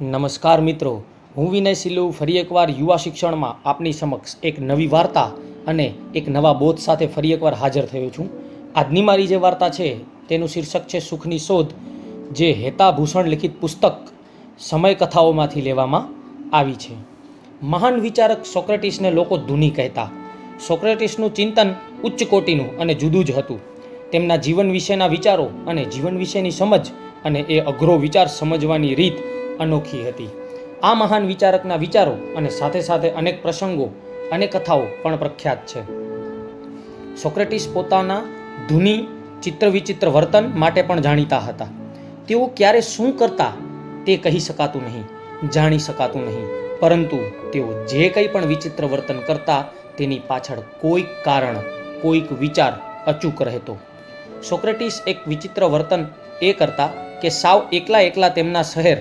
નમસ્કાર મિત્રો, હું વિનય સિલ્લુ ફરી એકવાર યુવા શિક્ષણમાં આપની સમક્ષ એક નવી વાર્તા અને એક નવા બોધ સાથે ફરી એકવાર હાજર થયો છું. આજની મારી જે વાર્તા છે, તેનું શીર્ષક છે સુખની શોધ, જે હેતા ભૂષણ લિખિત પુસ્તક સમય કથાઓમાંથી લેવામાં આવી છે. મહાન વિચારક સોક્રેટિસને લોકો ધૂની કહેતા. સોક્રેટિસનું ચિંતન ઉચ્ચ કોટીનું અને જુદું જ હતું. તેમના જીવન વિશેના વિચારો અને જીવન વિશેની સમજ અને એ અઘરો વિચાર સમજવાની રીત અનોખી હતી. આ મહાન વિચારકના વિચારો અને સાથે સાથે અનેક પ્રસંગો અને કથાઓ પણ પ્રખ્યાત છે. સોક્રેટિસ પોતાના ધૂની ચિત્ર વિચિત્ર વર્તન માટે પણ જાણીતા હતા. તેઓ ક્યારે શું કરતા તે કહી શકાતું નહીં, જાણી શકાતું નહીં. પરંતુ તેઓ જે કંઈ પણ વિચિત્ર વર્તન કરતા તેની પાછળ કોઈક કારણ, કોઈક વિચાર અચૂક રહેતો. સોક્રેટિસ એક વિચિત્ર વર્તન એ કરતા કે સાવ એકલા એકલા તેમના શહેર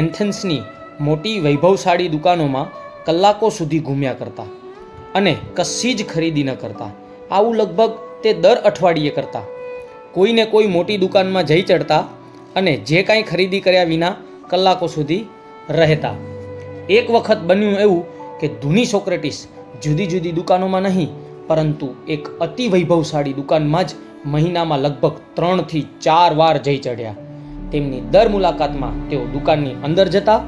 એન્થેન્સની મોટી વૈભવશાળી દુકાનોમાં કલાકો સુધી ઘૂમ્યા કરતા અને કશી જ ખરીદી ન કરતા. આવું લગભગ તે દર અઠવાડિયે કરતા. કોઈને કોઈ મોટી દુકાનમાં જઈ ચડતા અને જે કાંઈ ખરીદી કર્યા વિના કલાકો સુધી રહેતા. એક વખત બન્યું એવું કે ધૂની સોક્રેટિસ જુદી જુદી દુકાનોમાં નહીં, પરંતુ એક અતિ વૈભવશાળી દુકાનમાં જ મહિનામાં લગભગ ત્રણથી ચાર વાર જઈ ચડ્યા. તેમની દર મુલાકાતમાં તેઓ દુકાનની અંદર જતા,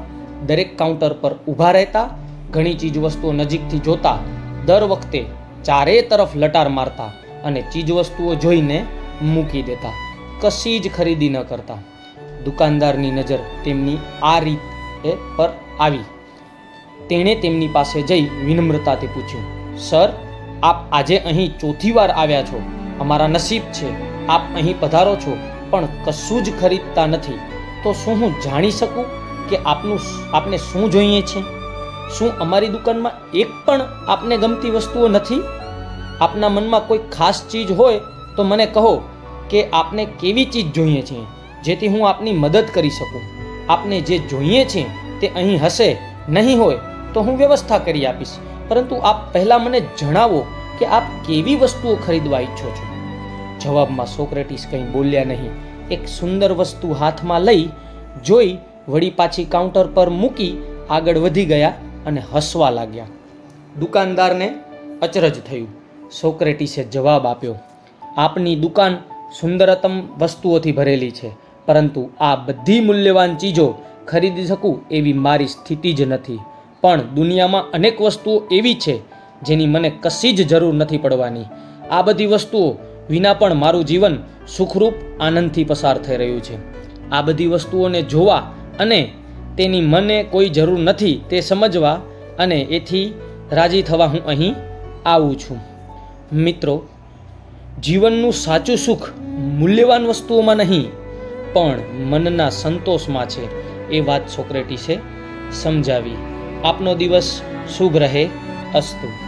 દરેક કાઉન્ટર પર ઊભા રહેતા, ઘણી ચીજવસ્તુઓ નજીકથી જોતા, દર વખતે ચારે તરફ લટાર મારતા અને ચીજવસ્તુઓ જોઈને મૂકી દેતા. કશી જ ખરીદી ન કરતા. દુકાનદારની નજર તેમની આ રીત એ પર આવી. તેણે તેમની પાસે જઈ વિનમ્રતાથી પૂછ્યું, સર, આપ આજે અહીં ચોથી વાર આવ્યા છો. અમારા નસીબ છે. આપ અહીં પધારો છો. પણ કશું જ ખરીદતા નથી. તો શું હું જાણી શકું કે આપનું આપને શું જોઈએ છે? શું અમારી દુકાનમાં એક પણ આપને ગમતી વસ્તુઓ નથી? આપના મનમાં કોઈ ખાસ ચીજ હોય તો મને કહો કે આપને કેવી ચીજ જોઈએ છે, જેથી હું આપની મદદ કરી શકું. આપને જે જોઈએ છે તે અહીં હશે, નહીં હોય તો હું વ્યવસ્થા કરી આપીશ. પરંતુ આપ પહેલાં મને જણાવો કે આપ કેવી વસ્તુઓ ખરીદવા ઈચ્છો છો? જવાબમાં સોક્રેટિસ કંઈ બોલ્યા નહીં. એક સુંદર વસ્તુ હાથમાં લઈ જોઈ વળી પાછી કાઉન્ટર પર મૂકી આગળ વધી ગયા અને હસવા લાગ્યા. દુકાનદારને અચરજ થયું. સોક્રેટિસે જવાબ આપ્યો, આપની દુકાન સુંદરતમ વસ્તુઓથી ભરેલી છે, પરંતુ આ બધી મૂલ્યવાન ચીજો ખરીદી શકું એવી મારી સ્થિતિ જ નથી. પણ દુનિયામાં અનેક વસ્તુઓ એવી છે જેની મને કશી જ જરૂર નથી પડવાની. આ બધી વસ્તુઓ વિના પણ મારું જીવન સુખરૂપ આનંદથી પસાર થઈ રહ્યું છે. આ બધી વસ્તુઓને જોવા અને તેની મને કોઈ જરૂર નથી તે સમજવા અને એથી રાજી થવા હું અહીં આવું છું. મિત્રો, જીવનનું સાચું સુખ મૂલ્યવાન વસ્તુઓમાં નહીં, પણ મનના સંતોષમાં છે. એ વાત સોક્રેટિસે સમજાવી. આપનો દિવસ શુભ રહે. અસ્તુ.